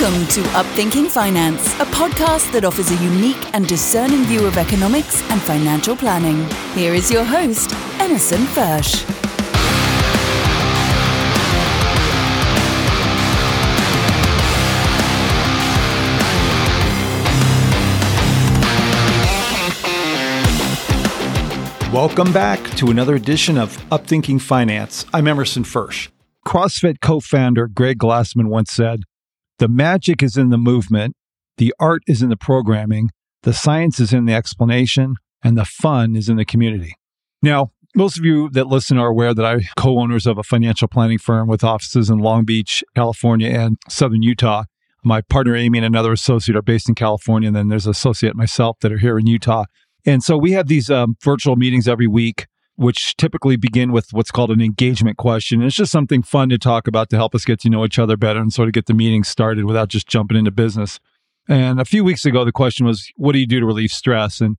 Welcome to Upthinking Finance, a podcast that offers a unique and discerning view of economics and financial planning. Here is your host, Emerson Fersch. Welcome back to another edition of Upthinking Finance. I'm Emerson Fersch. CrossFit co founder Greg Glassman once said, The magic is in the movement, the art is in the programming, the science is in the explanation, and the fun is in the community. Now, most of you that listen are aware that I co owners of a financial planning firm with offices in Long Beach, California, and Southern Utah. My partner Amy and another associate are based in California, and then there's an associate myself that are here in Utah. And so we have these um, virtual meetings every week, which typically begin with what's called an engagement question. It's just something fun to talk about to help us get to know each other better and sort of get the meeting started without just jumping into business. And a few weeks ago, the question was, what do you do to relieve stress? And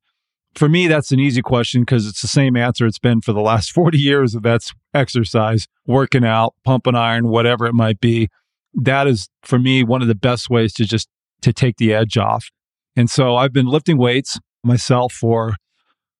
for me, that's an easy question because it's the same answer it's been for the last 40 years. If that's exercise, working out, pumping iron, whatever it might be. That is for me one of the best ways to just to take the edge off. And so I've been lifting weights myself for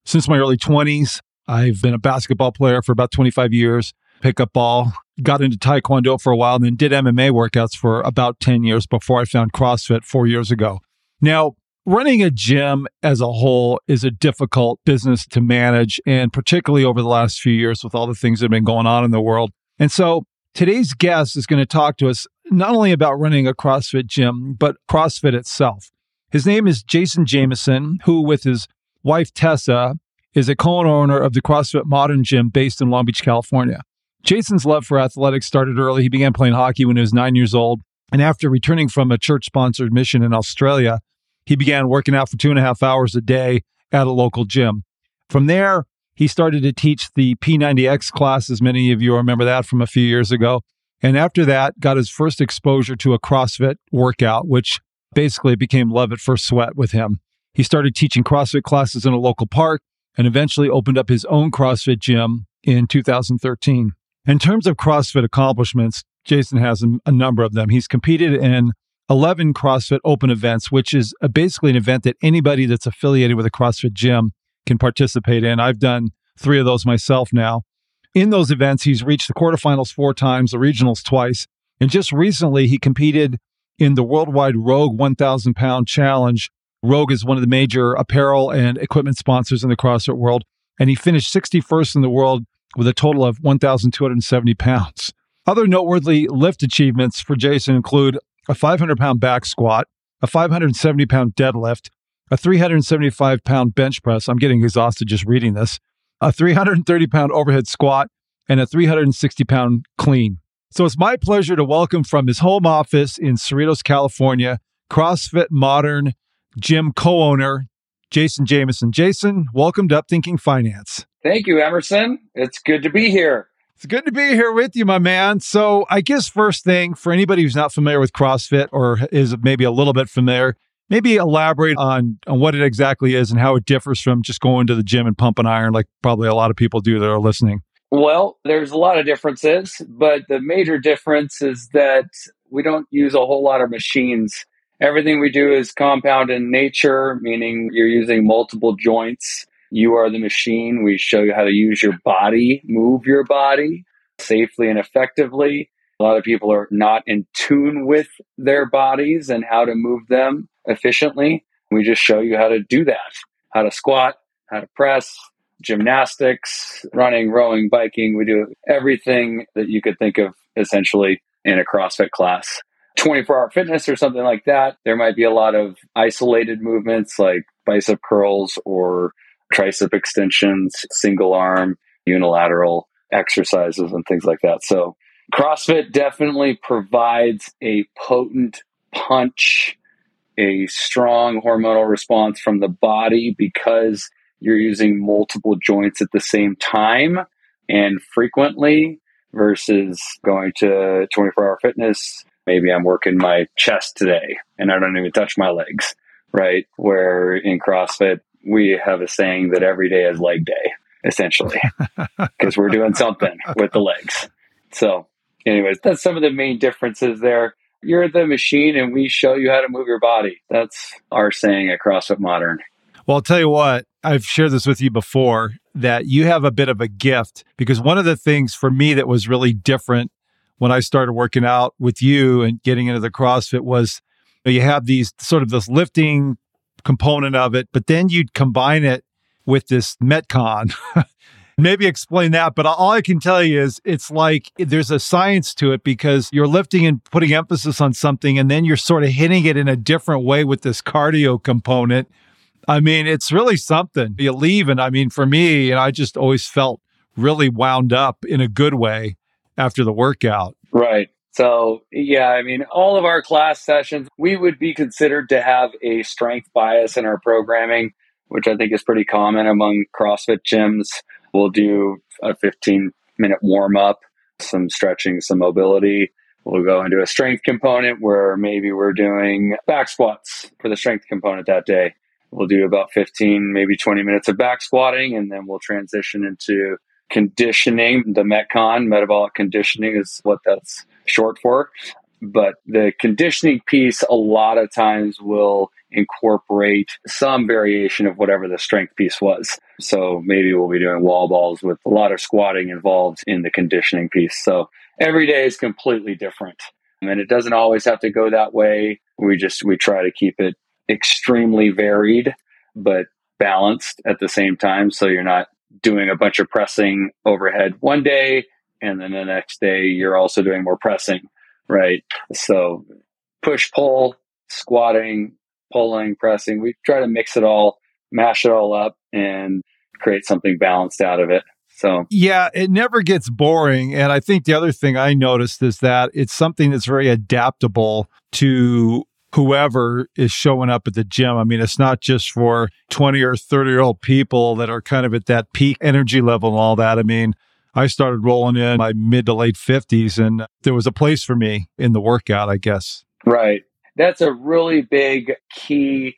since my early 20s. I've been a basketball player for about 25 years, pick up ball, got into taekwondo for a while, and then did MMA workouts for about 10 years before I found CrossFit four years ago. Now, running a gym as a whole is a difficult business to manage, and particularly over the last few years with all the things that have been going on in the world. And so today's guest is going to talk to us not only about running a CrossFit gym, but CrossFit itself. His name is Jason Jamison, who, with his wife Tessa, is a co owner of the CrossFit Modern Gym based in Long Beach, California. Jason's love for athletics started early. He began playing hockey when he was nine years old. And after returning from a church sponsored mission in Australia, he began working out for two and a half hours a day at a local gym. From there, he started to teach the P90X classes. Many of you remember that from a few years ago. And after that, got his first exposure to a CrossFit workout, which basically became love at first sweat with him. He started teaching CrossFit classes in a local park and eventually opened up his own CrossFit gym in 2013. In terms of CrossFit accomplishments, Jason has a number of them. He's competed in 11 CrossFit open events, which is basically an event that anybody that's affiliated with a CrossFit gym can participate in. I've done three of those myself now. In those events, he's reached the quarterfinals four times, the regionals twice. And just recently, he competed in the worldwide Rogue 1000 pound challenge. Rogue is one of the major apparel and equipment sponsors in the CrossFit world. And he finished 61st in the world with a total of 1,270 pounds. Other noteworthy lift achievements for Jason include a 500 pound back squat, a 570 pound deadlift, a 375 pound bench press. I'm getting exhausted just reading this, a 330 pound overhead squat, and a 360 pound clean. So it's my pleasure to welcome from his home office in Cerritos, California, CrossFit Modern Gym co owner, Jason Jamison. Jason, welcome to Upthinking Finance. Thank you, Emerson. It's good to be here. It's good to be here with you, my man. So, I guess first thing for anybody who's not familiar with CrossFit or is maybe a little bit familiar, maybe elaborate on, on what it exactly is and how it differs from just going to the gym and pumping iron, like probably a lot of people do that are listening. Well, there's a lot of differences, but the major difference is that we don't use a whole lot of machines. Everything we do is compound in nature, meaning you're using multiple joints. You are the machine. We show you how to use your body, move your body safely and effectively. A lot of people are not in tune with their bodies and how to move them efficiently. We just show you how to do that, how to squat, how to press, gymnastics, running, rowing, biking. We do everything that you could think of essentially in a CrossFit class. 24 hour fitness or something like that. There might be a lot of isolated movements like bicep curls or tricep extensions, single arm, unilateral exercises, and things like that. So, CrossFit definitely provides a potent punch, a strong hormonal response from the body because you're using multiple joints at the same time and frequently versus going to 24 hour fitness. Maybe I'm working my chest today and I don't even touch my legs, right? Where in CrossFit, we have a saying that every day is leg day, essentially, because we're doing something with the legs. So, anyways, that's some of the main differences there. you're the machine and we show you how to move your body. That's our saying at CrossFit Modern. Well, I'll tell you what, I've shared this with you before that you have a bit of a gift because one of the things for me that was really different when I started working out with you and getting into the CrossFit was you have these sort of this lifting component of it, but then you'd combine it with this Metcon. Maybe explain that, but all I can tell you is it's like there's a science to it because you're lifting and putting emphasis on something, and then you're sort of hitting it in a different way with this cardio component. I mean, it's really something. You leave, and I mean, for me, and I just always felt really wound up in a good way after the workout. Right. So, yeah, I mean, all of our class sessions, we would be considered to have a strength bias in our programming, which I think is pretty common among CrossFit gyms. We'll do a 15 minute warm up, some stretching, some mobility. We'll go into a strength component where maybe we're doing back squats for the strength component that day. We'll do about 15, maybe 20 minutes of back squatting, and then we'll transition into conditioning. The Metcon, metabolic conditioning, is what that's short for. But the conditioning piece, a lot of times, will incorporate some variation of whatever the strength piece was. So maybe we'll be doing wall balls with a lot of squatting involved in the conditioning piece. So every day is completely different. And it doesn't always have to go that way. We just we try to keep it extremely varied but balanced at the same time so you're not doing a bunch of pressing overhead one day and then the next day you're also doing more pressing, right? So push pull, squatting, pulling, pressing. We try to mix it all, mash it all up and create something balanced out of it. So, yeah, it never gets boring. And I think the other thing I noticed is that it's something that's very adaptable to whoever is showing up at the gym. I mean, it's not just for 20 or 30 year old people that are kind of at that peak energy level and all that. I mean, I started rolling in my mid to late 50s, and there was a place for me in the workout, I guess. Right. That's a really big key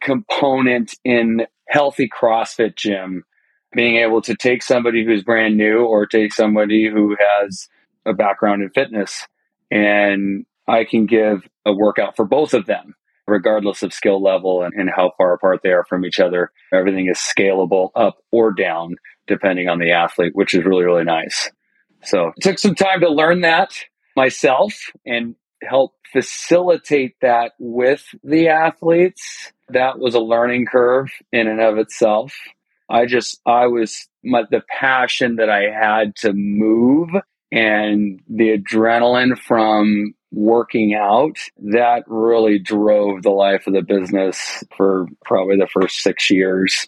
component in healthy CrossFit gym. Being able to take somebody who's brand new or take somebody who has a background in fitness, and I can give a workout for both of them, regardless of skill level and, and how far apart they are from each other. Everything is scalable up or down depending on the athlete, which is really, really nice. So it took some time to learn that myself and help facilitate that with the athletes. That was a learning curve in and of itself. I just, I was, my, the passion that I had to move and the adrenaline from working out that really drove the life of the business for probably the first six years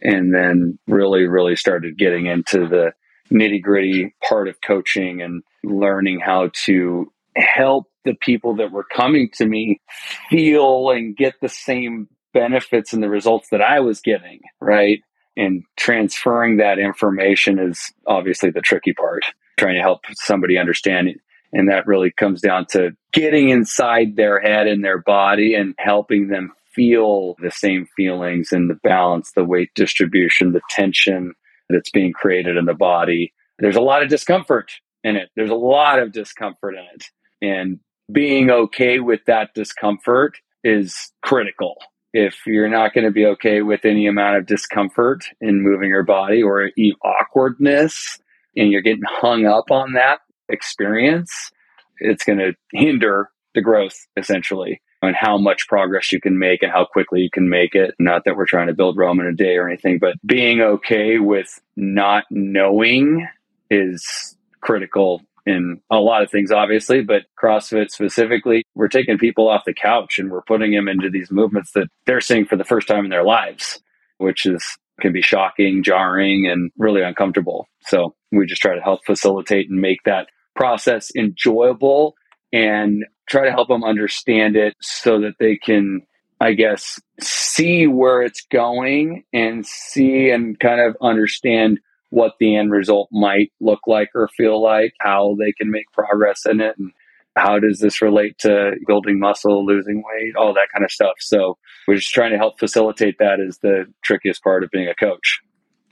and then really, really started getting into the nitty gritty part of coaching and learning how to help the people that were coming to me feel and get the same benefits and the results that I was getting, right? And transferring that information is obviously the tricky part, trying to help somebody understand it. And that really comes down to getting inside their head and their body and helping them feel the same feelings and the balance, the weight distribution, the tension that's being created in the body. There's a lot of discomfort in it. There's a lot of discomfort in it. And being okay with that discomfort is critical. If you're not going to be okay with any amount of discomfort in moving your body or awkwardness, and you're getting hung up on that experience, it's going to hinder the growth essentially and how much progress you can make and how quickly you can make it. Not that we're trying to build Rome in a day or anything, but being okay with not knowing is critical in a lot of things, obviously, but CrossFit specifically, we're taking people off the couch and we're putting them into these movements that they're seeing for the first time in their lives, which is can be shocking, jarring, and really uncomfortable. So we just try to help facilitate and make that process enjoyable and try to help them understand it so that they can, I guess, see where it's going and see and kind of understand what the end result might look like or feel like, how they can make progress in it, and how does this relate to building muscle, losing weight, all that kind of stuff. So we're just trying to help facilitate that is the trickiest part of being a coach.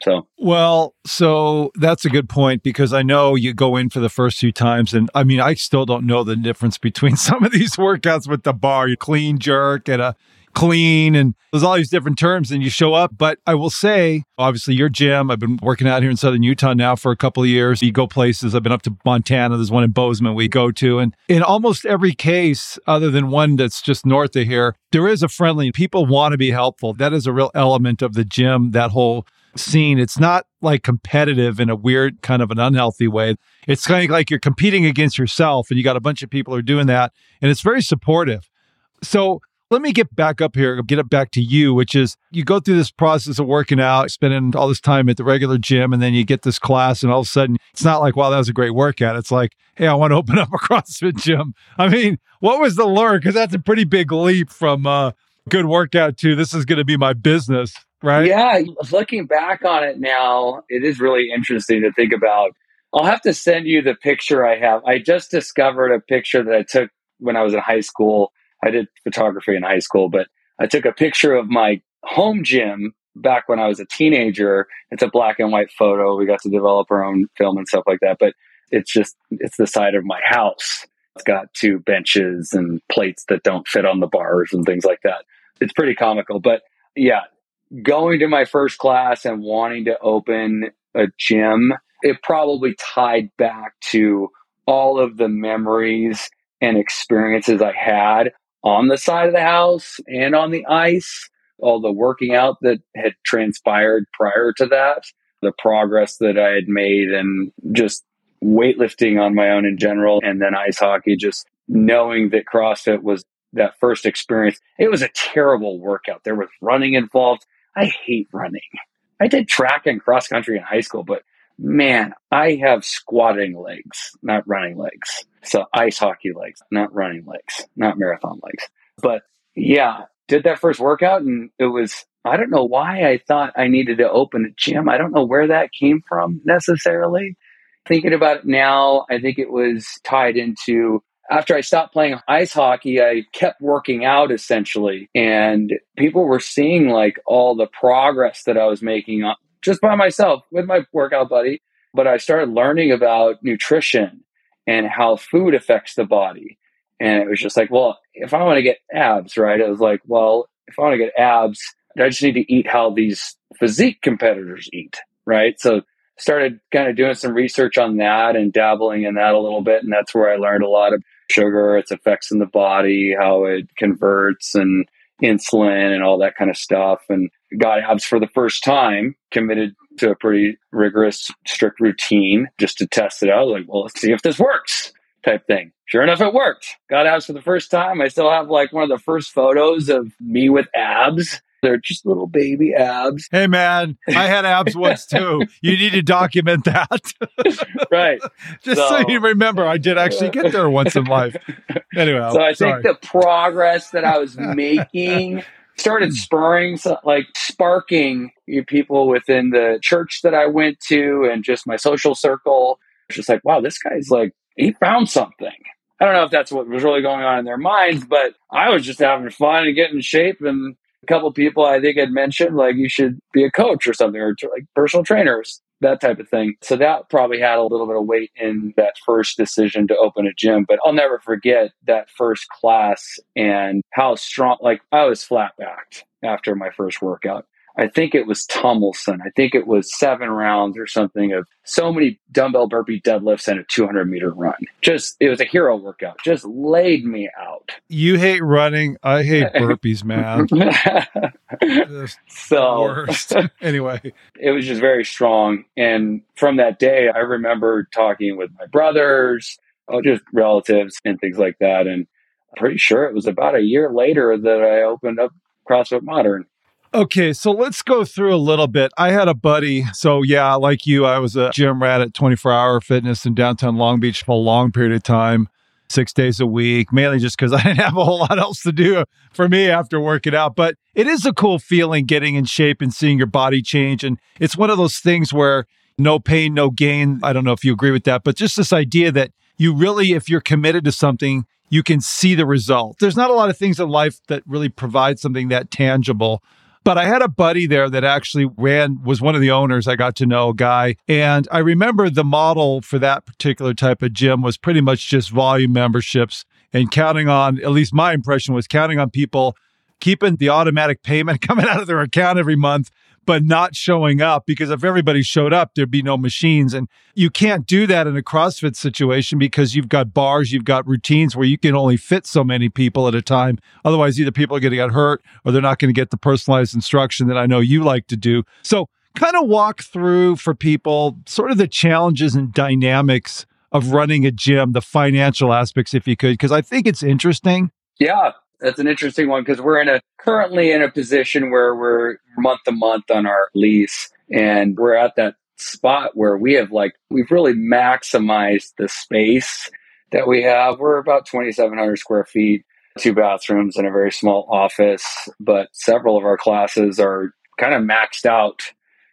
So, well, so that's a good point because I know you go in for the first few times, and I mean, I still don't know the difference between some of these workouts with the bar, you clean jerk and a clean and there's all these different terms and you show up. But I will say, obviously, your gym, I've been working out here in Southern Utah now for a couple of years. You go places. I've been up to Montana. There's one in Bozeman we go to. And in almost every case, other than one that's just north of here, there is a friendly, people want to be helpful. That is a real element of the gym, that whole scene. It's not like competitive in a weird kind of an unhealthy way. It's kind of like you're competing against yourself and you got a bunch of people who are doing that and it's very supportive. So let me get back up here, get it back to you, which is you go through this process of working out, spending all this time at the regular gym, and then you get this class, and all of a sudden it's not like, wow, that was a great workout. It's like, hey, I want to open up a CrossFit gym. I mean, what was the lure? Because that's a pretty big leap from uh, good workout to this is going to be my business, right? Yeah. Looking back on it now, it is really interesting to think about. I'll have to send you the picture I have. I just discovered a picture that I took when I was in high school I did photography in high school, but I took a picture of my home gym back when I was a teenager. It's a black and white photo. We got to develop our own film and stuff like that, but it's just it's the side of my house. It's got two benches and plates that don't fit on the bars and things like that. It's pretty comical, but yeah, going to my first class and wanting to open a gym, it probably tied back to all of the memories and experiences I had on the side of the house and on the ice, all the working out that had transpired prior to that, the progress that I had made, and just weightlifting on my own in general, and then ice hockey, just knowing that CrossFit was that first experience. It was a terrible workout. There was running involved. I hate running. I did track and cross country in high school, but man, I have squatting legs, not running legs. So ice hockey legs, not running legs, not marathon legs. But yeah, did that first workout and it was, I don't know why I thought I needed to open a gym. I don't know where that came from necessarily. Thinking about it now, I think it was tied into after I stopped playing ice hockey, I kept working out essentially. And people were seeing like all the progress that I was making just by myself with my workout buddy. But I started learning about nutrition and how food affects the body. And it was just like, well, if I want to get abs, right? It was like, well, if I want to get abs, I just need to eat how these physique competitors eat, right? So started kind of doing some research on that and dabbling in that a little bit. And that's where I learned a lot of sugar, its effects in the body, how it converts and insulin and all that kind of stuff. And got abs for the first time, committed to a pretty rigorous, strict routine just to test it out. Like, well, let's see if this works type thing. Sure enough, it worked. Got abs for the first time. I still have like one of the first photos of me with abs. They're just little baby abs. Hey, man, I had abs once too. You need to document that. right. Just so, so, you remember, I did actually get there once in life. Anyway, so I sorry. think the progress that I was making started hmm. spurring, like sparking people within the church that I went to and just my social circle. It's just like, wow, this guy's like, he found something. I don't know if that's what was really going on in their minds, but I was just having fun and getting in shape. And a couple people I think had mentioned, like, you should be a coach or something, or like personal trainers that type of thing. So that probably had a little bit of weight in that first decision to open a gym. But I'll never forget that first class and how strong, like I was flat backed after my first workout. I think it was Tumilson. I think it was seven rounds or something of so many dumbbell burpee deadlifts and a 200 meter run. Just, it was a hero workout. Just laid me out. You hate running. I hate burpees, man. so, worst. anyway, it was just very strong. And from that day, I remember talking with my brothers, oh, just relatives and things like that. And I'm pretty sure it was about a year later that I opened up CrossFit Modern. Okay, so let's go through a little bit. I had a buddy. So, yeah, like you, I was a gym rat at 24 hour fitness in downtown Long Beach for a long period of time, six days a week, mainly just because I didn't have a whole lot else to do for me after working out. But it is a cool feeling getting in shape and seeing your body change. And it's one of those things where no pain, no gain. I don't know if you agree with that, but just this idea that you really, if you're committed to something, you can see the result. There's not a lot of things in life that really provide something that tangible But I had a buddy there that actually ran, was one of the owners. I got to know a guy. And I remember the model for that particular type of gym was pretty much just volume memberships and counting on, at least my impression was counting on people keeping the automatic payment coming out of their account every month but not showing up because if everybody showed up, there'd be no machines. And you can't do that in a CrossFit situation because you've got bars, you've got routines where you can only fit so many people at a time. Otherwise, either people are going to get hurt or they're not going to get the personalized instruction that I know you like to do. So, kind of walk through for people sort of the challenges and dynamics of running a gym, the financial aspects, if you could, because I think it's interesting. Yeah, that's an interesting one because we're in a currently in a position where we're month to month on our lease and we're at that spot where we have like we've really maximized the space that we have. We're about 2700 square feet, two bathrooms and a very small office, but several of our classes are kind of maxed out.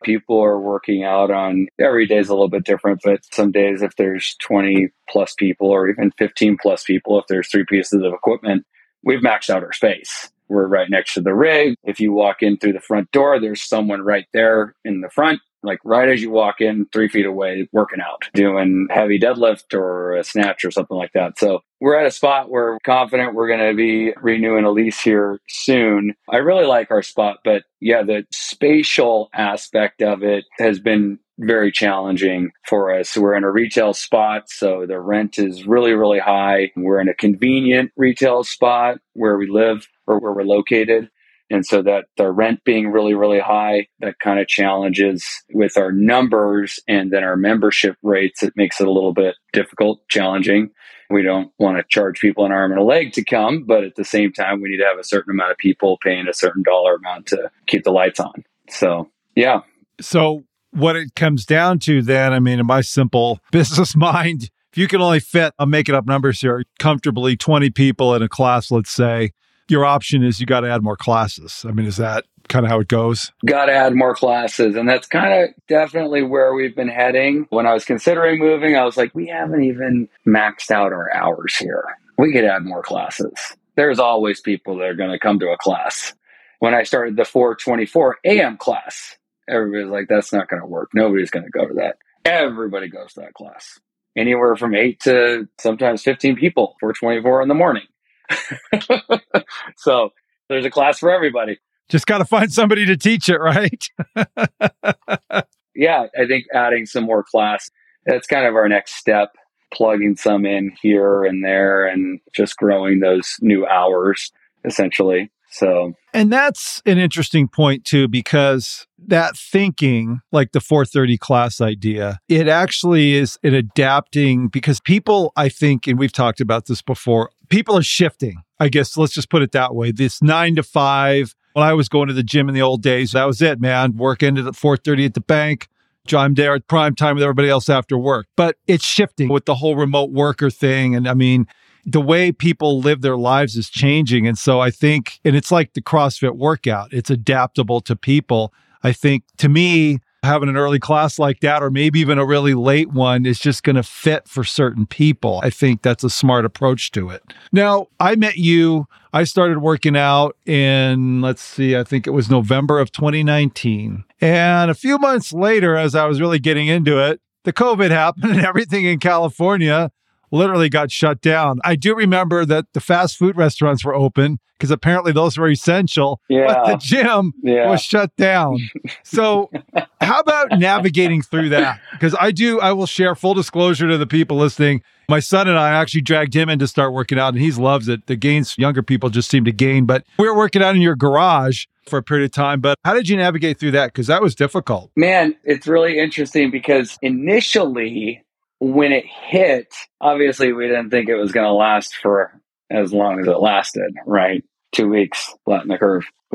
People are working out on every day is a little bit different, but some days if there's 20 plus people or even 15 plus people, if there's three pieces of equipment, we've maxed out our space. We're right next to the rig. If you walk in through the front door, there's someone right there in the front, like right as you walk in, three feet away, working out, doing heavy deadlift or a snatch or something like that. So we're at a spot where we're confident we're going to be renewing a lease here soon. I really like our spot, but yeah, the spatial aspect of it has been very challenging for us. We're in a retail spot, so the rent is really, really high. We're in a convenient retail spot where we live or where we're located. And so that the rent being really, really high, that kind of challenges with our numbers and then our membership rates, it makes it a little bit difficult, challenging. We don't want to charge people an arm and a leg to come, but at the same time, we need to have a certain amount of people paying a certain dollar amount to keep the lights on. So, yeah. So, what it comes down to then, I mean, in my simple business mind, if you can only fit, I'm making up numbers here, comfortably 20 people in a class, let's say, your option is you got to add more classes. I mean, is that kind of how it goes? Got to add more classes. And that's kind of definitely where we've been heading. When I was considering moving, I was like, we haven't even maxed out our hours here. We could add more classes. There's always people that are going to come to a class. When I started the 424 AM class, everybody's like, that's not going to work. Nobody's going to go to that. Everybody goes to that class. Anywhere from eight to sometimes 15 people for 24 in the morning. so there's a class for everybody. Just got to find somebody to teach it, right? yeah, I think adding some more class, that's kind of our next step, plugging some in here and there and just growing those new hours essentially. So, and that's an interesting point too, because that thinking, like the 430 class idea, it actually is an adapting because people, I think, and we've talked about this before, people are shifting. I guess let's just put it that way. This nine to five, when I was going to the gym in the old days, that was it, man. Work ended at 430 at the bank. I'm there at prime time with everybody else after work. But it's shifting with the whole remote worker thing. And I mean, the way people live their lives is changing. And so I think, and it's like the CrossFit workout, it's adaptable to people. I think to me, having an early class like that, or maybe even a really late one, is just going to fit for certain people. I think that's a smart approach to it. Now, I met you. I started working out in, let's see, I think it was November of 2019. And a few months later, as I was really getting into it, the COVID happened and everything in California literally got shut down. I do remember that the fast food restaurants were open because apparently those were essential, yeah. but the gym yeah. was shut down. So, how about navigating through that? Because I do, I will share full disclosure to the people listening. My son and I actually dragged him in to start working out, and he loves it. The gains younger people just seem to gain, but we were working out in your garage for a period of time. But how did you navigate through that? Because that was difficult. Man, it's really interesting because initially when it hit, obviously we didn't think it was going to last for as long as it lasted, right? Two weeks, flatten the curve.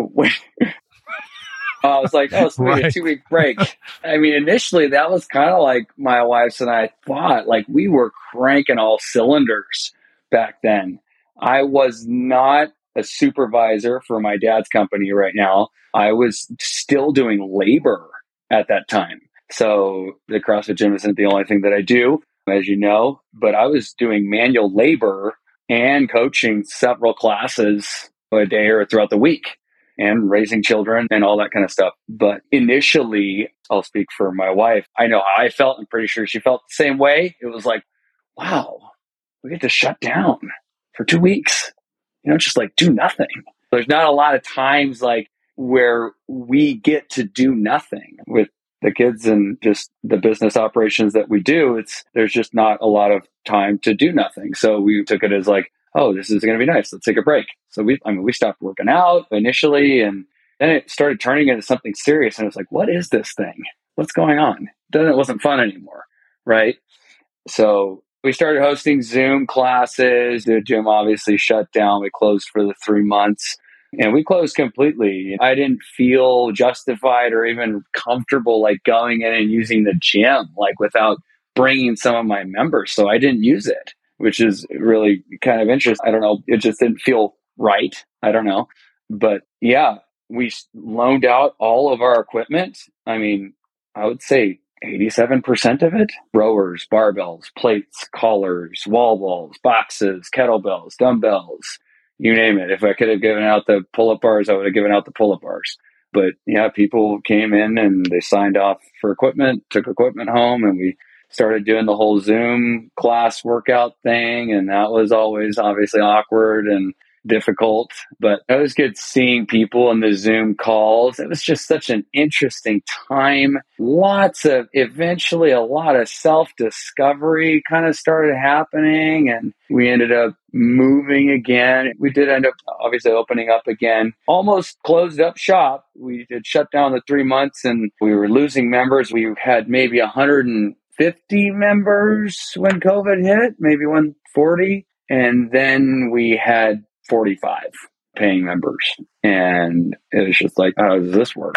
I was like, oh, sweet, right. a two week break. I mean, initially that was kind of like my wife's and I thought, like we were cranking all cylinders back then. I was not a supervisor for my dad's company right now. I was still doing labor at that time. So the CrossFit gym isn't the only thing that I do, as you know, but I was doing manual labor and coaching several classes a day or throughout the week. and raising children and all that kind of stuff. But initially, I'll speak for my wife. I know how I felt. I'm pretty sure she felt the same way. It was like, wow, we get to shut down for two weeks. You know, just like do nothing. There's not a lot of times like where we get to do nothing with the kids and just the business operations that we do. It's there's just not a lot of time to do nothing. So we took it as like, oh, this is going to be nice. Let's take a break. So we, I mean, we stopped working out initially and then it started turning into something serious. And it was like, what is this thing? What's going on? Then it wasn't fun anymore. Right. So we started hosting Zoom classes. The gym obviously shut down. We closed for the three months and we closed completely. I didn't feel justified or even comfortable like going in and using the gym like without bringing some of my members. So I didn't use it, which is really kind of interesting. I don't know. It just didn't feel right. I don't know. But yeah, we loaned out all of our equipment. I mean, I would say 87% of it rowers, barbells, plates, collars, wall balls, boxes, kettlebells, dumbbells, you name it. If I could have given out the pull up bars, I would have given out the pull up bars. But yeah, people came in and they signed off for equipment, took equipment home, and we started doing the whole Zoom class workout thing. And that was always obviously awkward and difficult, but it was good seeing people in the Zoom calls. It was just such an interesting time. Lots of, eventually, a lot of self discovery kind of started happening, and we ended up moving again. We did end up obviously opening up again, almost closed up shop. We did shut down the three months and we were losing members. We had maybe 150 members when COVID hit, maybe 140. And then we had 45 paying members. And it was just like, how does this work?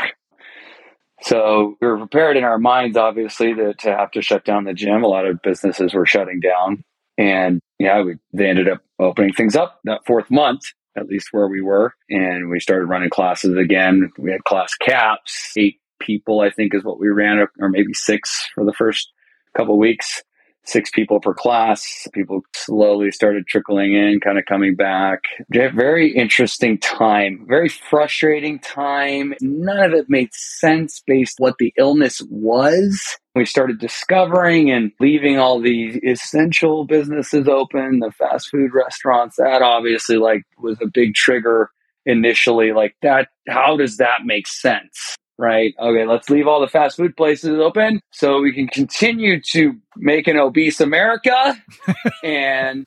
So we were prepared in our minds, obviously, to, to have to shut down the gym. A lot of businesses were shutting down. And yeah, we, they ended up opening things up that fourth month, at least where we were. And we started running classes again. We had class caps, eight people, I think is what we ran, or maybe six for the first couple weeks six people per class. People slowly started trickling in, kind of coming back. Very interesting time, very frustrating time. None of it made sense based what the illness was. We started discovering and leaving all the essential businesses open, the fast food restaurants. That obviously like was a big trigger initially. Like that, how does that make sense? Right? Okay, let's leave all the fast food places open so we can continue to make an obese America. and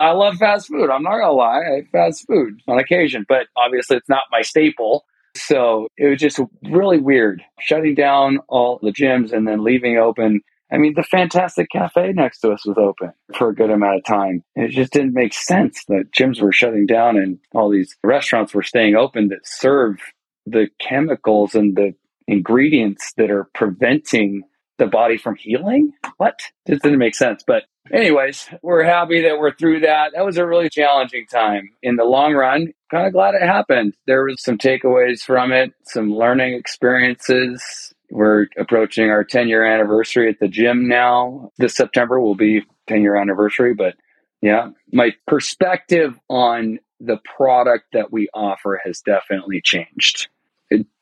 I love fast food. I'm not gonna lie, I eat fast food on occasion, but obviously it's not my staple. So it was just really weird shutting down all the gyms and then leaving open. I mean, the fantastic cafe next to us was open for a good amount of time. It just didn't make sense that gyms were shutting down and all these restaurants were staying open that serve the chemicals and the ingredients that are preventing the body from healing. What? This didn't make sense. But, anyways, we're happy that we're through that. That was a really challenging time. In the long run, kind of glad it happened. There was some takeaways from it, some learning experiences. We're approaching our 10 year anniversary at the gym now. This September will be 10 year anniversary, but yeah, my perspective on the product that we offer has definitely changed.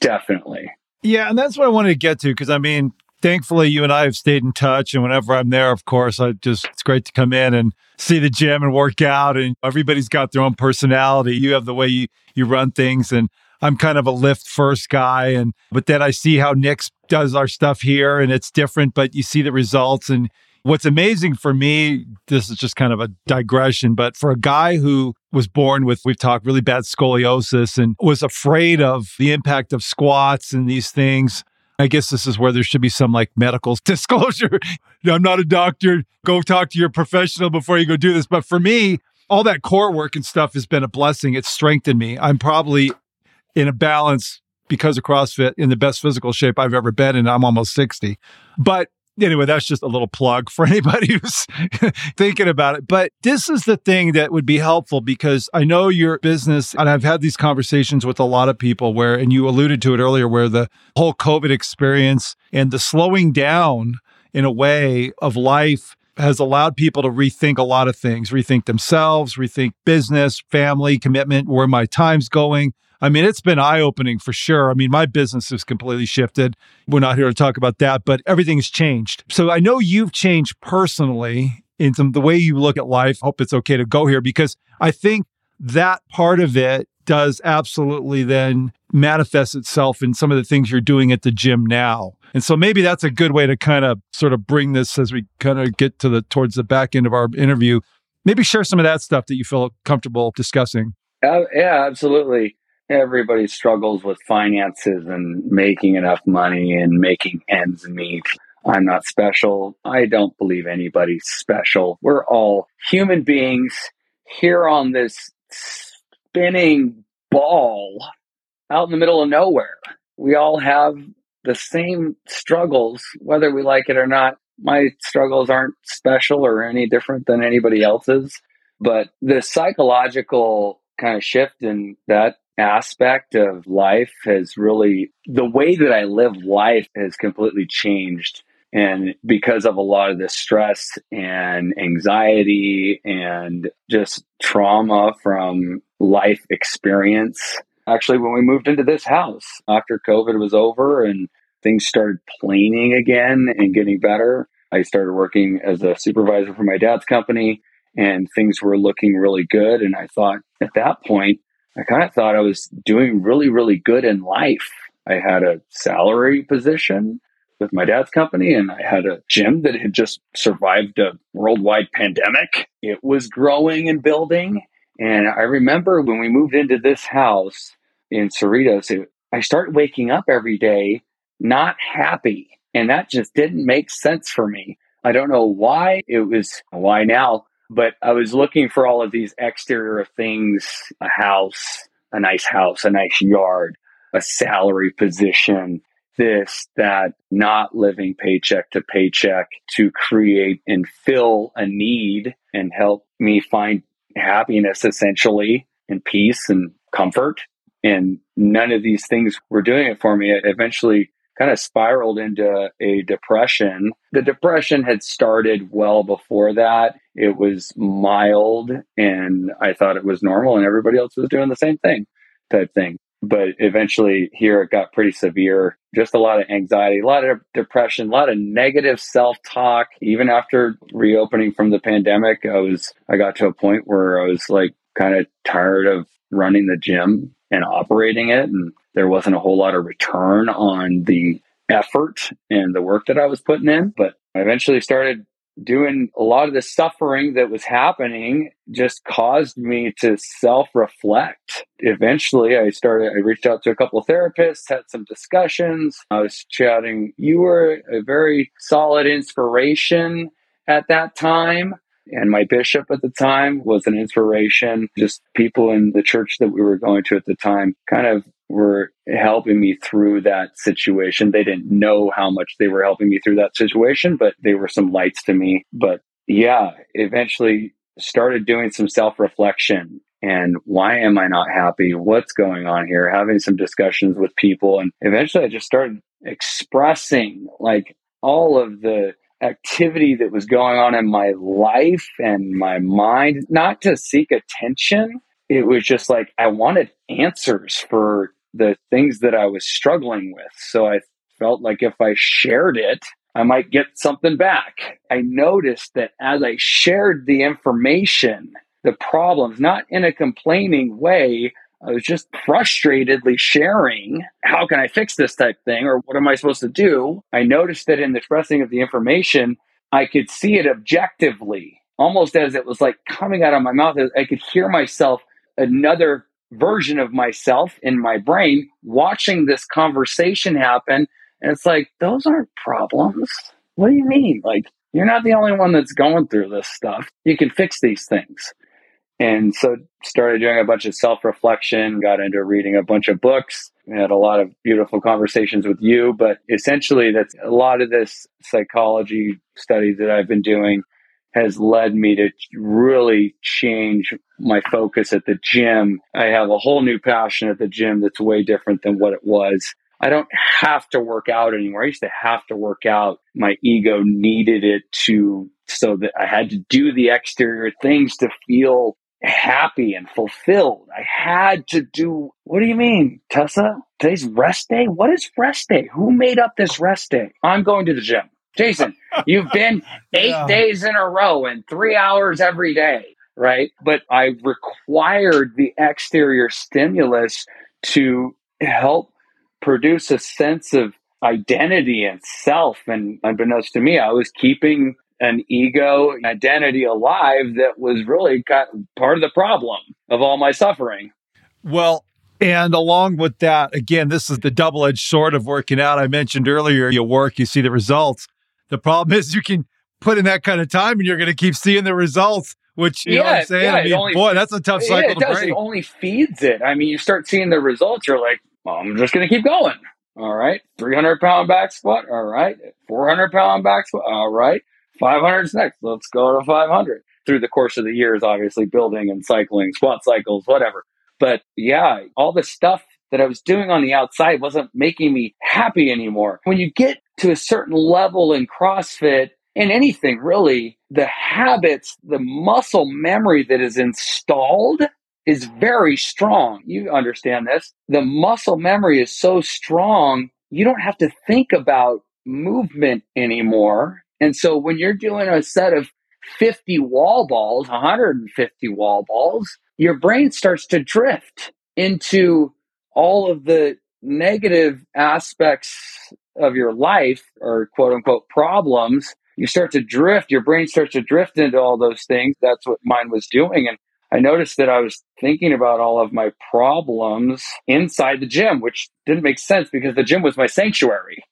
Definitely. Yeah, and that's what I wanted to get to because I mean, thankfully you and I have stayed in touch and whenever I'm there, of course, I just it's great to come in and see the gym and work out and everybody's got their own personality. You have the way you you run things and I'm kind of a lift first guy and but then I see how Nick's does our stuff here and it's different, but you see the results and What's amazing for me, this is just kind of a digression, but for a guy who was born with, we've talked really bad scoliosis and was afraid of the impact of squats and these things. I guess this is where there should be some like medical disclosure. I'm not a doctor. Go talk to your professional before you go do this. But for me, all that core work and stuff has been a blessing. It's strengthened me. I'm probably in a balance because of CrossFit in the best physical shape I've ever been in. I'm almost 60. But anyway, that's just a little plug for anybody who's thinking about it. But this is the thing that would be helpful because I know your business, and I've had these conversations with a lot of people where, and you alluded to it earlier, where the whole COVID experience and the slowing down in a way of life has allowed people to rethink a lot of things, rethink themselves, rethink business, family, commitment, where my time's going. I mean, it's been eye opening for sure. I mean, my business has completely shifted. We're not here to talk about that, but everything's changed. So I know you've changed personally in some, the way you look at life. Hope it's okay to go here because I think that part of it does absolutely then manifest itself in some of the things you're doing at the gym now. And so maybe that's a good way to kind of sort of bring this as we kind of get to the towards the back end of our interview. Maybe share some of that stuff that you feel comfortable discussing. Uh, yeah, absolutely everybody struggles with finances and making enough money and making ends meet. I'm not special. I don't believe anybody's special. We're all human beings here on this spinning ball out in the middle of nowhere. We all have the same struggles, whether we like it or not. My struggles aren't special or any different than anybody else's, but the psychological kind of shift in that aspect of life has really, the way that I live life has completely changed. And because of a lot of the stress and anxiety and just trauma from life experience. Actually, when we moved into this house after COVID was over and things started planing again and getting better, I started working as a supervisor for my dad's company and things were looking really good. And I thought at that point, I kind of thought I was doing really, really good in life. I had a salary position with my dad's company and I had a gym that had just survived a worldwide pandemic. It was growing and building. And I remember when we moved into this house in Cerritos, it, I started waking up every day not happy. And that just didn't make sense for me. I don't know why. It was why now but I was looking for all of these exterior things a house, a nice house, a nice yard, a salary position, this, that, not living paycheck to paycheck to create and fill a need and help me find happiness essentially and peace and comfort. And none of these things were doing it for me. It eventually kind of spiraled into a depression. The depression had started well before that. It was mild and I thought it was normal and everybody else was doing the same thing type thing. But eventually here it got pretty severe. Just a lot of anxiety, a lot of depression, a lot of negative self-talk. Even after reopening from the pandemic, I was I got to a point where I was like kind of tired of running the gym and operating it and there wasn't a whole lot of return on the effort and the work that I was putting in. But I eventually started doing a lot of the suffering that was happening just caused me to self reflect. Eventually, I started, I reached out to a couple of therapists, had some discussions. I was chatting. You were a very solid inspiration at that time. And my bishop at the time was an inspiration. Just people in the church that we were going to at the time kind of were helping me through that situation. They didn't know how much they were helping me through that situation, but they were some lights to me. But yeah, eventually started doing some self reflection and why am I not happy? What's going on here? Having some discussions with people. And eventually I just started expressing like all of the activity that was going on in my life and my mind, not to seek attention. It was just like I wanted answers for the things that I was struggling with. So I felt like if I shared it, I might get something back. I noticed that as I shared the information, the problems, not in a complaining way, I was just frustratedly sharing, how can I fix this type thing or what am I supposed to do? I noticed that in the expressing of the information, I could see it objectively, almost as it was like coming out of my mouth. I could hear myself another version of myself in my brain watching this conversation happen. And it's like, those aren't problems. What do you mean? Like, you're not the only one that's going through this stuff. You can fix these things. And so started doing a bunch of self-reflection, got into reading a bunch of books, had a lot of beautiful conversations with you, but essentially that's a lot of this psychology study that I've been doing has led me to really change my focus at the gym. I have a whole new passion at the gym that's way different than what it was. I don't have to work out anymore. I used to have to work out. My ego needed it to, so that I had to do the exterior things to feel happy and fulfilled. I had to do, what do you mean, Tessa? Today's rest day? What is rest day? Who made up this rest day? I'm going to the gym. Jason, you've been eight yeah. days in a row and three hours every day, right? But I required the exterior stimulus to help produce a sense of identity and self. And unbeknownst to me, I was keeping an ego identity alive that was really part of the problem of all my suffering. Well, and along with that, again, this is the double edged sword of working out. I mentioned earlier, you work, you see the results. The problem is you can put in that kind of time and you're going to keep seeing the results, which, you yeah, know what I'm saying? Yeah, I mean, only, boy, that's a tough cycle yeah, it to does. break. It only feeds it. I mean, you start seeing the results, you're like, well, I'm just going to keep going. All right. 300 pound back squat. All right. 400 pound back squat. All right. 500 is next. Let's go to 500 through the course of the years, obviously building and cycling, squat cycles, whatever. But yeah, all the stuff that I was doing on the outside wasn't making me happy anymore. When you get to a certain level in CrossFit, and anything really, the habits, the muscle memory that is installed is very strong. You understand this. The muscle memory is so strong, you don't have to think about movement anymore. And so when you're doing a set of 50 wall balls, 150 wall balls, your brain starts to drift into all of the negative aspects of your life or quote unquote problems. You start to drift, your brain starts to drift into all those things. That's what mine was doing. And I noticed that I was thinking about all of my problems inside the gym, which didn't make sense because the gym was my sanctuary.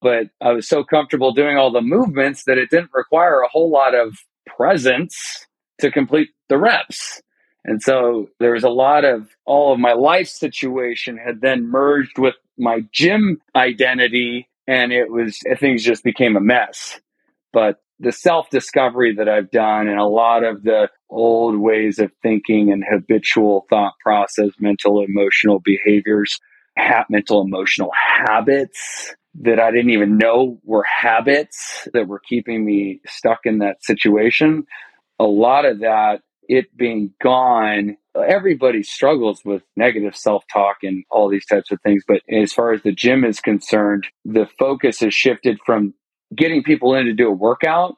But I was so comfortable doing all the movements that it didn't require a whole lot of presence to complete the reps. And so there was a lot of all of my life situation had then merged with my gym identity and it was things just became a mess. But the self discovery that I've done and a lot of the old ways of thinking and habitual thought process, mental, emotional behaviors, ha- mental, emotional habits that I didn't even know were habits that were keeping me stuck in that situation. A lot of that, it being gone, everybody struggles with negative self talk and all these types of things. But as far as the gym is concerned, the focus has shifted from getting people in to do a workout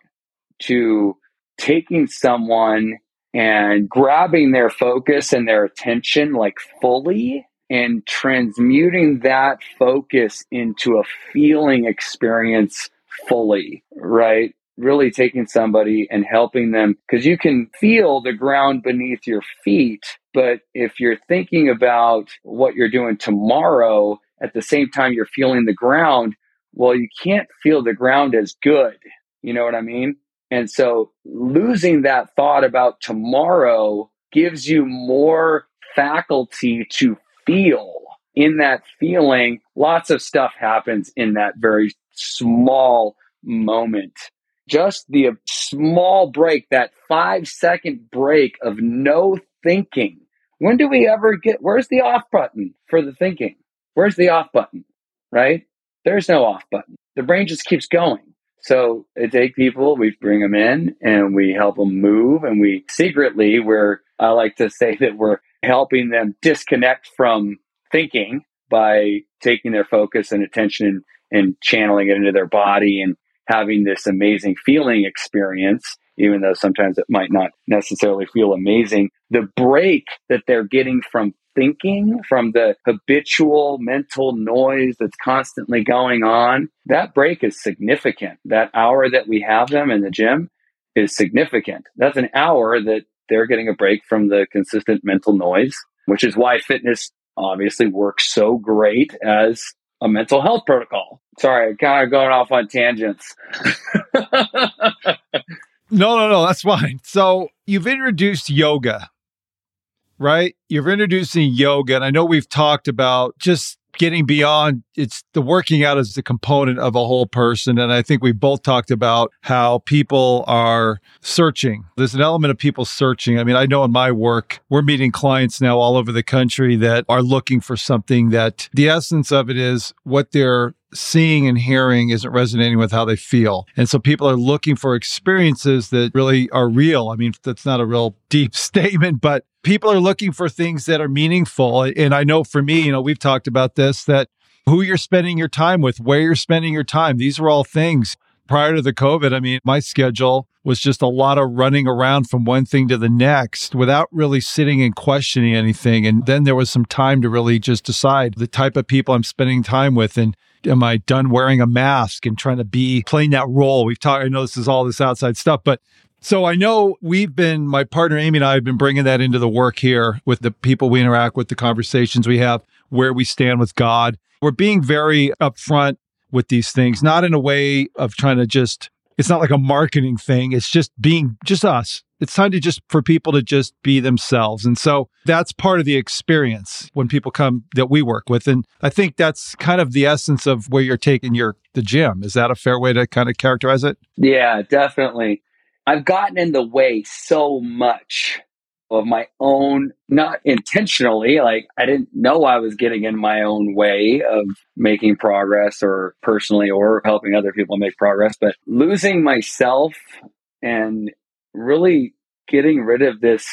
to taking someone and grabbing their focus and their attention like fully and transmuting that focus into a feeling experience fully, right? Really taking somebody and helping them because you can feel the ground beneath your feet. But if you're thinking about what you're doing tomorrow at the same time you're feeling the ground, well, you can't feel the ground as good. You know what I mean? And so losing that thought about tomorrow gives you more faculty to feel. In that feeling, lots of stuff happens in that very small moment. Just the small break, that five second break of no thinking. When do we ever get, where's the off button for the thinking? Where's the off button? Right? There's no off button. The brain just keeps going. So I take people, we bring them in and we help them move and we secretly, we're, I like to say that we're helping them disconnect from thinking by taking their focus and attention and channeling it into their body and having this amazing feeling experience, even though sometimes it might not necessarily feel amazing. The break that they're getting from thinking, from the habitual mental noise that's constantly going on, that break is significant. That hour that we have them in the gym is significant. That's an hour that they're getting a break from the consistent mental noise, which is why fitness obviously works so great as a mental health protocol. Sorry, kind of going off on tangents. no, no, no, that's fine. So you've introduced yoga, right? You're introducing yoga. And I know we've talked about just getting beyond it's the working out as the component of a whole person. And I think we both talked about how people are searching. There's an element of people searching. I mean, I know in my work, we're meeting clients now all over the country that are looking for something that the essence of it is what they're seeing and hearing isn't resonating with how they feel. And so people are looking for experiences that really are real. I mean, that's not a real deep statement, but people are looking for things that are meaningful. And I know for me, you know, we've talked about this that who you're spending your time with, where you're spending your time, these are all things. Prior to the COVID, I mean, my schedule was just a lot of running around from one thing to the next without really sitting and questioning anything. And then there was some time to really just decide the type of people I'm spending time with. And am I done wearing a mask and trying to be playing that role? We've talked, I know this is all this outside stuff, but so I know we've been, my partner Amy and I have been bringing that into the work here with the people we interact with, the conversations we have, where we stand with God. We're being very upfront with these things, not in a way of trying to just, it's not like a marketing thing. It's just being just us. It's time to just for people to just be themselves. And so that's part of the experience when people come that we work with. And I think that's kind of the essence of where you're taking your the gym. Is that a fair way to kind of characterize it? Yeah, definitely. I've gotten in the way so much of my own, not intentionally, like I didn't know I was getting in my own way of making progress or personally or helping other people make progress, but losing myself and really getting rid of this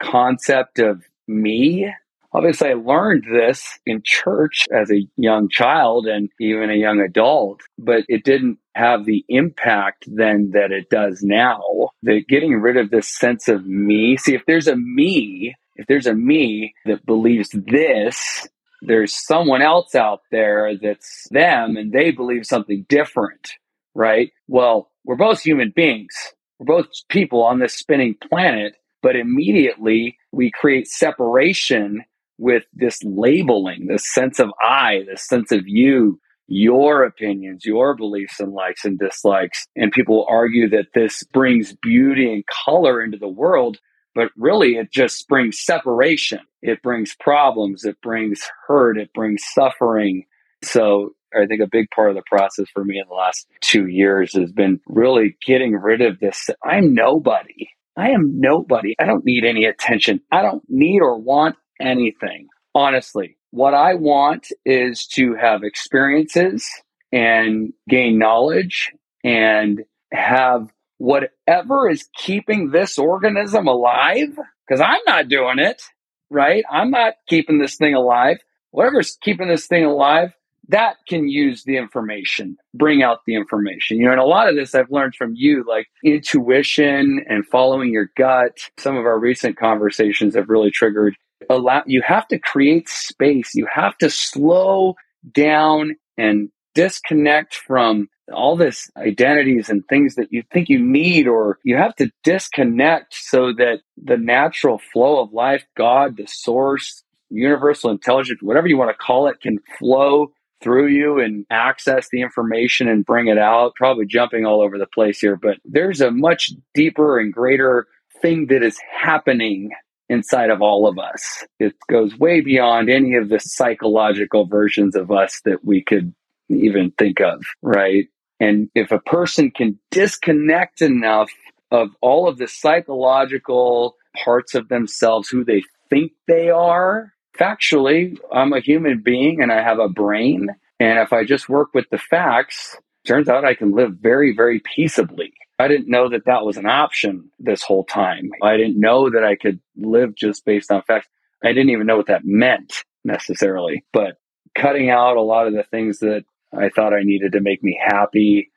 concept of me Obviously, I learned this in church as a young child and even a young adult, but it didn't have the impact then that it does now. That getting rid of this sense of me. See, if there's a me, if there's a me that believes this, there's someone else out there that's them and they believe something different, right? Well, we're both human beings. We're both people on this spinning planet, but immediately we create separation with this labeling, this sense of I, this sense of you, your opinions, your beliefs and likes and dislikes. And people argue that this brings beauty and color into the world, but really it just brings separation. It brings problems, it brings hurt, it brings suffering. So I think a big part of the process for me in the last two years has been really getting rid of this. I'm nobody. I am nobody. I don't need any attention. I don't need or want anything. Honestly, what I want is to have experiences and gain knowledge and have whatever is keeping this organism alive, because I'm not doing it, right? I'm not keeping this thing alive. Whatever's keeping this thing alive, that can use the information, bring out the information. You know, and a lot of this I've learned from you, like intuition and following your gut. Some of our recent conversations have really triggered allow you have to create space. You have to slow down and disconnect from all this identities and things that you think you need or you have to disconnect so that the natural flow of life god the source universal intelligence whatever you want to call it can flow through you and access the information and bring it out. Probably jumping all over the place here but there's a much deeper and greater thing that is happening inside of all of us. It goes way beyond any of the psychological versions of us that we could even think of, right? And if a person can disconnect enough of all of the psychological parts of themselves, who they think they are, factually, I'm a human being and I have a brain. And if I just work with the facts, turns out I can live very, very peaceably. I didn't know that that was an option this whole time. I didn't know that I could live just based on facts. I didn't even know what that meant necessarily, but cutting out a lot of the things that I thought I needed to make me happy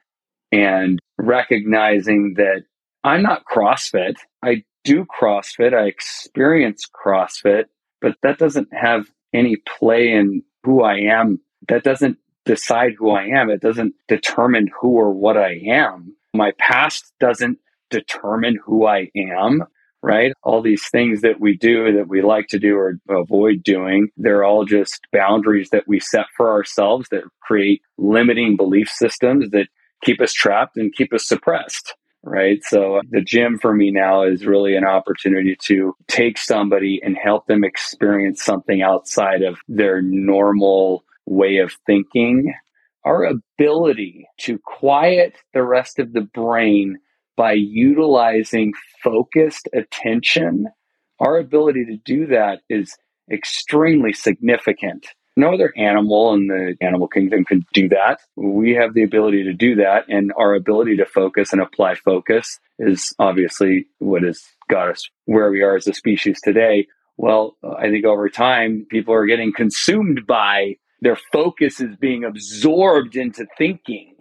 and recognizing that I'm not CrossFit. I do CrossFit. I experience CrossFit, but that doesn't have any play in who I am. That doesn't decide who I am. It doesn't determine who or what I am. My past doesn't determine who I am, right? All these things that we do that we like to do or avoid doing, they're all just boundaries that we set for ourselves that create limiting belief systems that keep us trapped and keep us suppressed. Right. So uh, the gym for me now is really an opportunity to take somebody and help them experience something outside of their normal way of thinking, our ability to quiet the rest of the brain by utilizing focused attention, our ability to do that is extremely significant. No other animal in the animal kingdom can do that. We have the ability to do that, and our ability to focus and apply focus is obviously what has got us where we are as a species today. Well, I think over time, people are getting consumed by their focus is being absorbed into thinking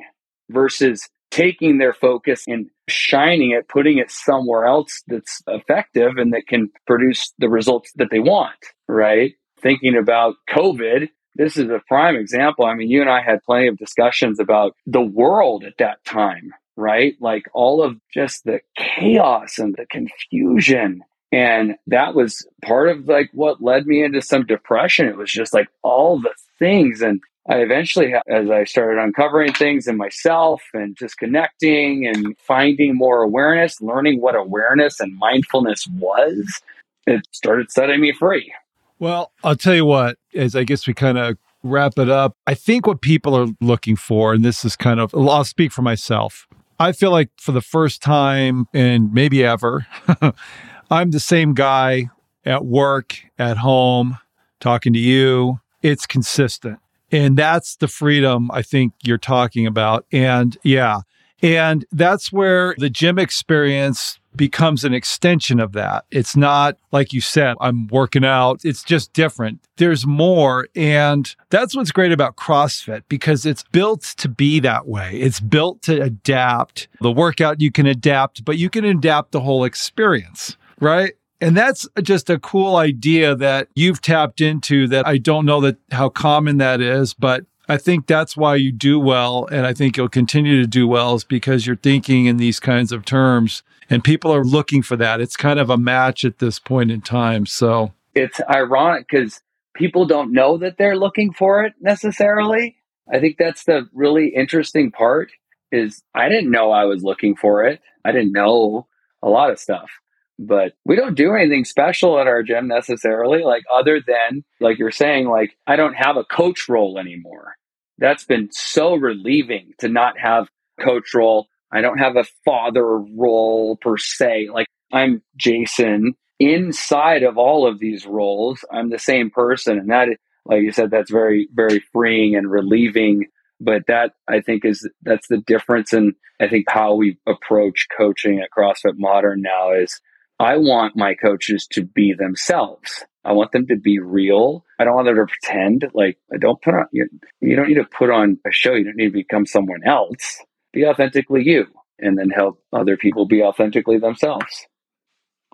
versus taking their focus and shining it, putting it somewhere else that's effective and that can produce the results that they want, right? Thinking about COVID, this is a prime example. I mean, you and I had plenty of discussions about the world at that time, right? Like all of just the chaos and the confusion. And that was part of like what led me into some depression. It was just like all the things. And I eventually, as I started uncovering things in myself and just connecting and finding more awareness, learning what awareness and mindfulness was, it started setting me free. Well, I'll tell you what, as I guess we kind of wrap it up, I think what people are looking for, and this is kind of, I'll speak for myself. I feel like for the first time and maybe ever, I'm the same guy at work, at home, talking to you. It's consistent. And that's the freedom I think you're talking about. And yeah, and that's where the gym experience becomes an extension of that. It's not like you said, I'm working out. It's just different. There's more. And that's what's great about CrossFit because it's built to be that way. It's built to adapt. The workout you can adapt, but you can adapt the whole experience, right? And that's just a cool idea that you've tapped into that I don't know that how common that is, but I think that's why you do well. And I think you'll continue to do well is because you're thinking in these kinds of terms and people are looking for that. It's kind of a match at this point in time. So it's ironic because people don't know that they're looking for it necessarily. I think that's the really interesting part is I didn't know I was looking for it. I didn't know a lot of stuff but we don't do anything special at our gym necessarily like other than like you're saying like i don't have a coach role anymore. That's been so relieving to not have coach role. I don't have a father role per se. Like i'm jason. Inside of all of these roles i'm the same person and that like you said that's very very freeing and relieving. But that i think is that's the difference in i think how we approach coaching at crossfit modern now is I want my coaches to be themselves. I want them to be real. I don't want them to pretend. Like, I don't put on, you, you don't need to put on a show. You don't need to become someone else. Be authentically you and then help other people be authentically themselves.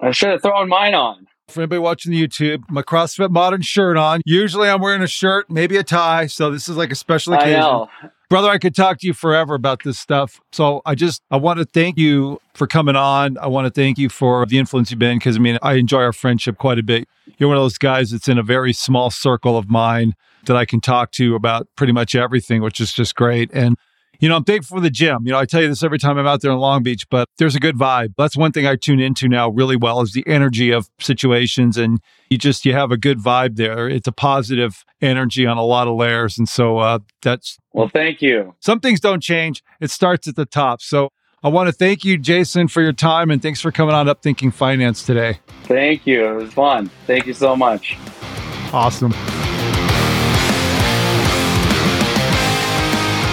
I should have thrown mine on. For anybody watching the YouTube, my CrossFit Modern shirt on. Usually I'm wearing a shirt, maybe a tie. So this is like a special occasion. Brother i could talk to you forever about this stuff. So i just i want to thank you for coming on. I want to thank you for the influence you've been because i mean i enjoy our friendship quite a bit. You're one of those guys that's in a very small circle of mine that i can talk to about pretty much everything which is just great. And you know, I'm thankful for the gym. You know, I tell you this every time I'm out there in Long Beach, but there's a good vibe. That's one thing I tune into now really well is the energy of situations and you just you have a good vibe there. It's a positive energy on a lot of layers and so uh that's Well, thank you. Some things don't change. It starts at the top. So I want to thank you, Jason, for your time and thanks for coming on Up Thinking Finance today. Thank you. It was fun. Thank you so much. Awesome.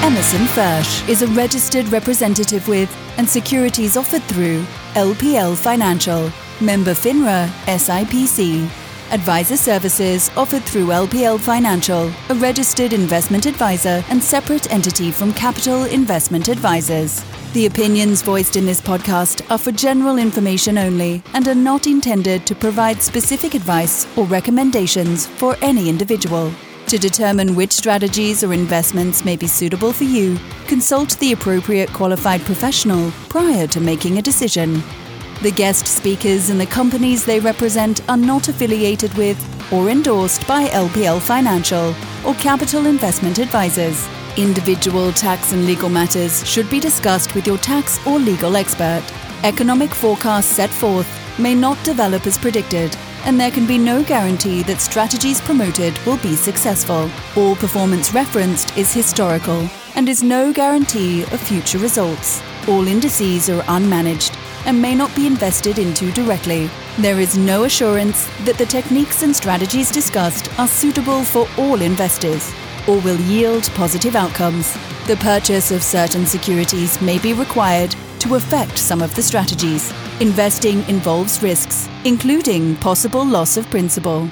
Emerson Fersch is a registered representative with and securities offered through LPL Financial, member FINRA SIPC. Advisor services offered through LPL Financial, a registered investment advisor and separate entity from Capital Investment Advisors. The opinions voiced in this podcast are for general information only and are not intended to provide specific advice or recommendations for any individual. To determine which strategies or investments may be suitable for you, consult the appropriate qualified professional prior to making a decision. The guest speakers and the companies they represent are not affiliated with or endorsed by LPL Financial or Capital Investment Advisors. Individual tax and legal matters should be discussed with your tax or legal expert. Economic forecasts set forth may not develop as predicted and there can be no guarantee that strategies promoted will be successful. All performance referenced is historical and is no guarantee of future results. All indices are unmanaged and may not be invested into directly. There is no assurance that the techniques and strategies discussed are suitable for all investors or will yield positive outcomes. The purchase of certain securities may be required to affect some of the strategies. Investing involves risks, including possible loss of principal.